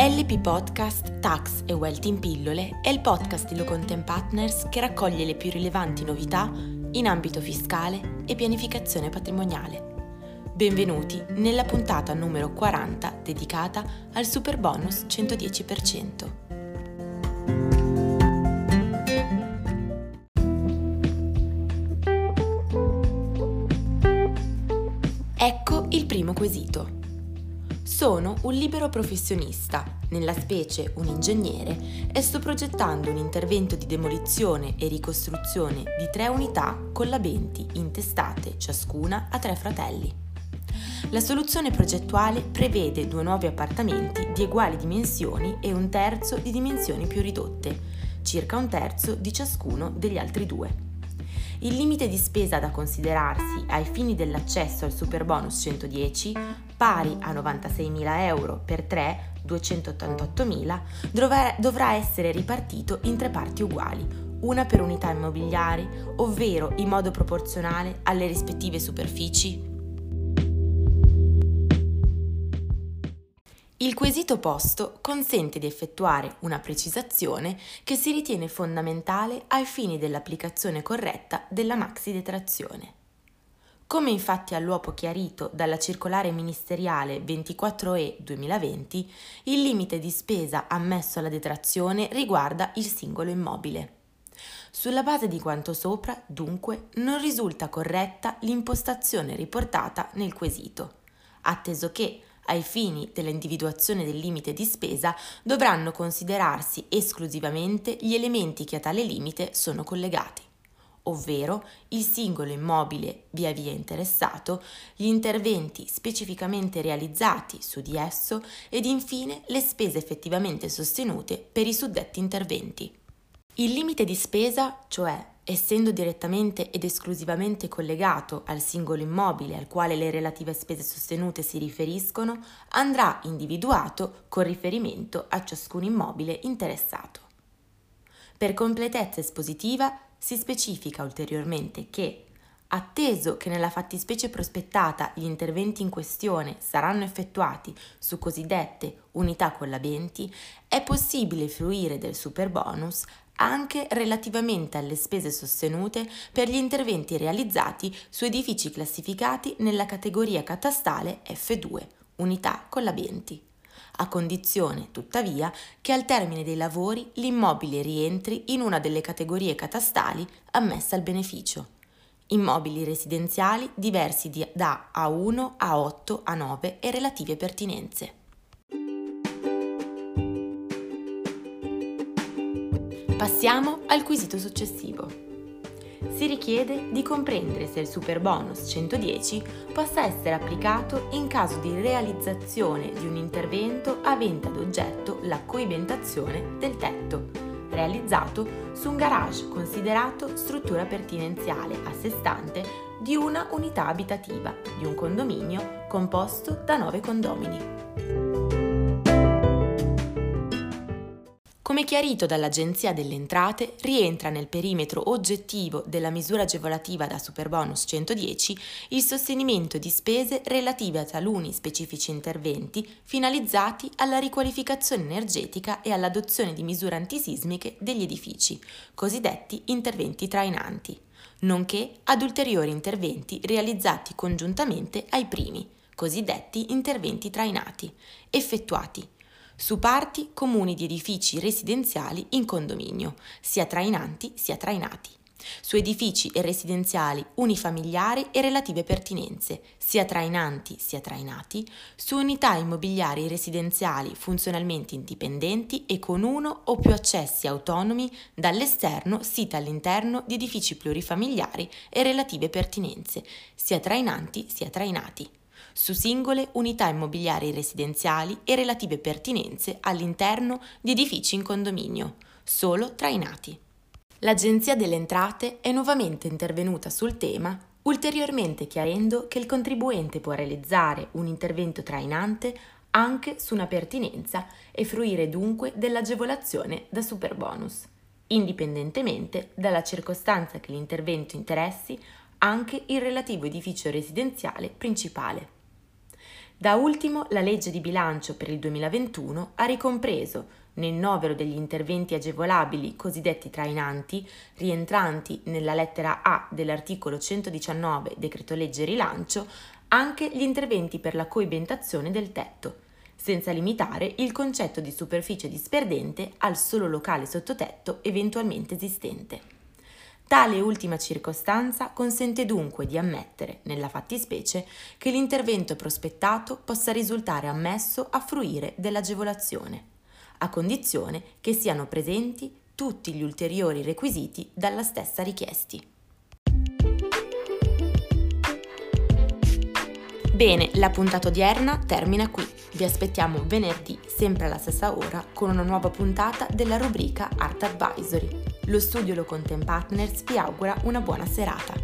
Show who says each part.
Speaker 1: LP Podcast Tax e Wealth in pillole è il podcast di Locontent Partners che raccoglie le più rilevanti novità in ambito fiscale e pianificazione patrimoniale. Benvenuti nella puntata numero 40 dedicata al super bonus 110%. Ecco il primo quesito. Sono un libero professionista, nella specie un ingegnere, e sto progettando un intervento di demolizione e ricostruzione di tre unità collabenti intestate ciascuna a tre fratelli. La soluzione progettuale prevede due nuovi appartamenti di uguali dimensioni e un terzo di dimensioni più ridotte, circa un terzo di ciascuno degli altri due. Il limite di spesa da considerarsi ai fini dell'accesso al super bonus 110, pari a 96.000 euro per 3, 288.000, dovrà essere ripartito in tre parti uguali, una per unità immobiliari, ovvero in modo proporzionale alle rispettive superfici Il quesito posto consente di effettuare una precisazione che si ritiene fondamentale ai fini dell'applicazione corretta della maxi detrazione. Come infatti all'uopo chiarito dalla circolare ministeriale 24E 2020, il limite di spesa ammesso alla detrazione riguarda il singolo immobile. Sulla base di quanto sopra, dunque, non risulta corretta l'impostazione riportata nel quesito, atteso che ai fini dell'individuazione del limite di spesa dovranno considerarsi esclusivamente gli elementi che a tale limite sono collegati ovvero il singolo immobile via via interessato, gli interventi specificamente realizzati su di esso ed infine le spese effettivamente sostenute per i suddetti interventi. Il limite di spesa, cioè essendo direttamente ed esclusivamente collegato al singolo immobile al quale le relative spese sostenute si riferiscono, andrà individuato con riferimento a ciascun immobile interessato. Per completezza espositiva si specifica ulteriormente che, atteso che nella fattispecie prospettata gli interventi in questione saranno effettuati su cosiddette unità collabenti, è possibile fruire del super bonus anche relativamente alle spese sostenute per gli interventi realizzati su edifici classificati nella categoria catastale F2, unità collabenti, a condizione, tuttavia, che al termine dei lavori l'immobile rientri in una delle categorie catastali ammesse al beneficio. Immobili residenziali diversi da A1, A8, A9 e relative pertinenze. Passiamo al quesito successivo. Si richiede di comprendere se il super bonus 110 possa essere applicato in caso di realizzazione di un intervento avente ad oggetto la coibentazione del tetto, realizzato su un garage considerato struttura pertinenziale a sé stante di una unità abitativa di un condominio composto da nove condomini. Come chiarito dall'Agenzia delle Entrate, rientra nel perimetro oggettivo della misura agevolativa da Superbonus 110 il sostenimento di spese relative a taluni specifici interventi finalizzati alla riqualificazione energetica e all'adozione di misure antisismiche degli edifici, cosiddetti interventi trainanti, nonché ad ulteriori interventi realizzati congiuntamente ai primi, cosiddetti interventi trainati, effettuati su parti comuni di edifici residenziali in condominio, sia trainanti sia trainati, su edifici e residenziali unifamiliari e relative pertinenze, sia trainanti sia trainati, su unità immobiliari residenziali funzionalmente indipendenti e con uno o più accessi autonomi dall'esterno sita all'interno di edifici plurifamiliari e relative pertinenze, sia trainanti sia trainati su singole unità immobiliari residenziali e relative pertinenze all'interno di edifici in condominio, solo trainati. L'Agenzia delle Entrate è nuovamente intervenuta sul tema, ulteriormente chiarendo che il contribuente può realizzare un intervento trainante anche su una pertinenza e fruire dunque dell'agevolazione da superbonus, indipendentemente dalla circostanza che l'intervento interessi anche il relativo edificio residenziale principale. Da ultimo, la legge di bilancio per il 2021 ha ricompreso nel novero degli interventi agevolabili cosiddetti trainanti, rientranti nella lettera A dell'articolo 119 decreto legge rilancio, anche gli interventi per la coibentazione del tetto, senza limitare il concetto di superficie disperdente al solo locale sottotetto eventualmente esistente. Tale ultima circostanza consente dunque di ammettere, nella fattispecie, che l'intervento prospettato possa risultare ammesso a fruire dell'agevolazione, a condizione che siano presenti tutti gli ulteriori requisiti dalla stessa richiesti. Bene, la puntata odierna termina qui. Vi aspettiamo venerdì, sempre alla stessa ora, con una nuova puntata della rubrica Art Advisory. Lo studio Lo Content Partners vi augura una buona serata.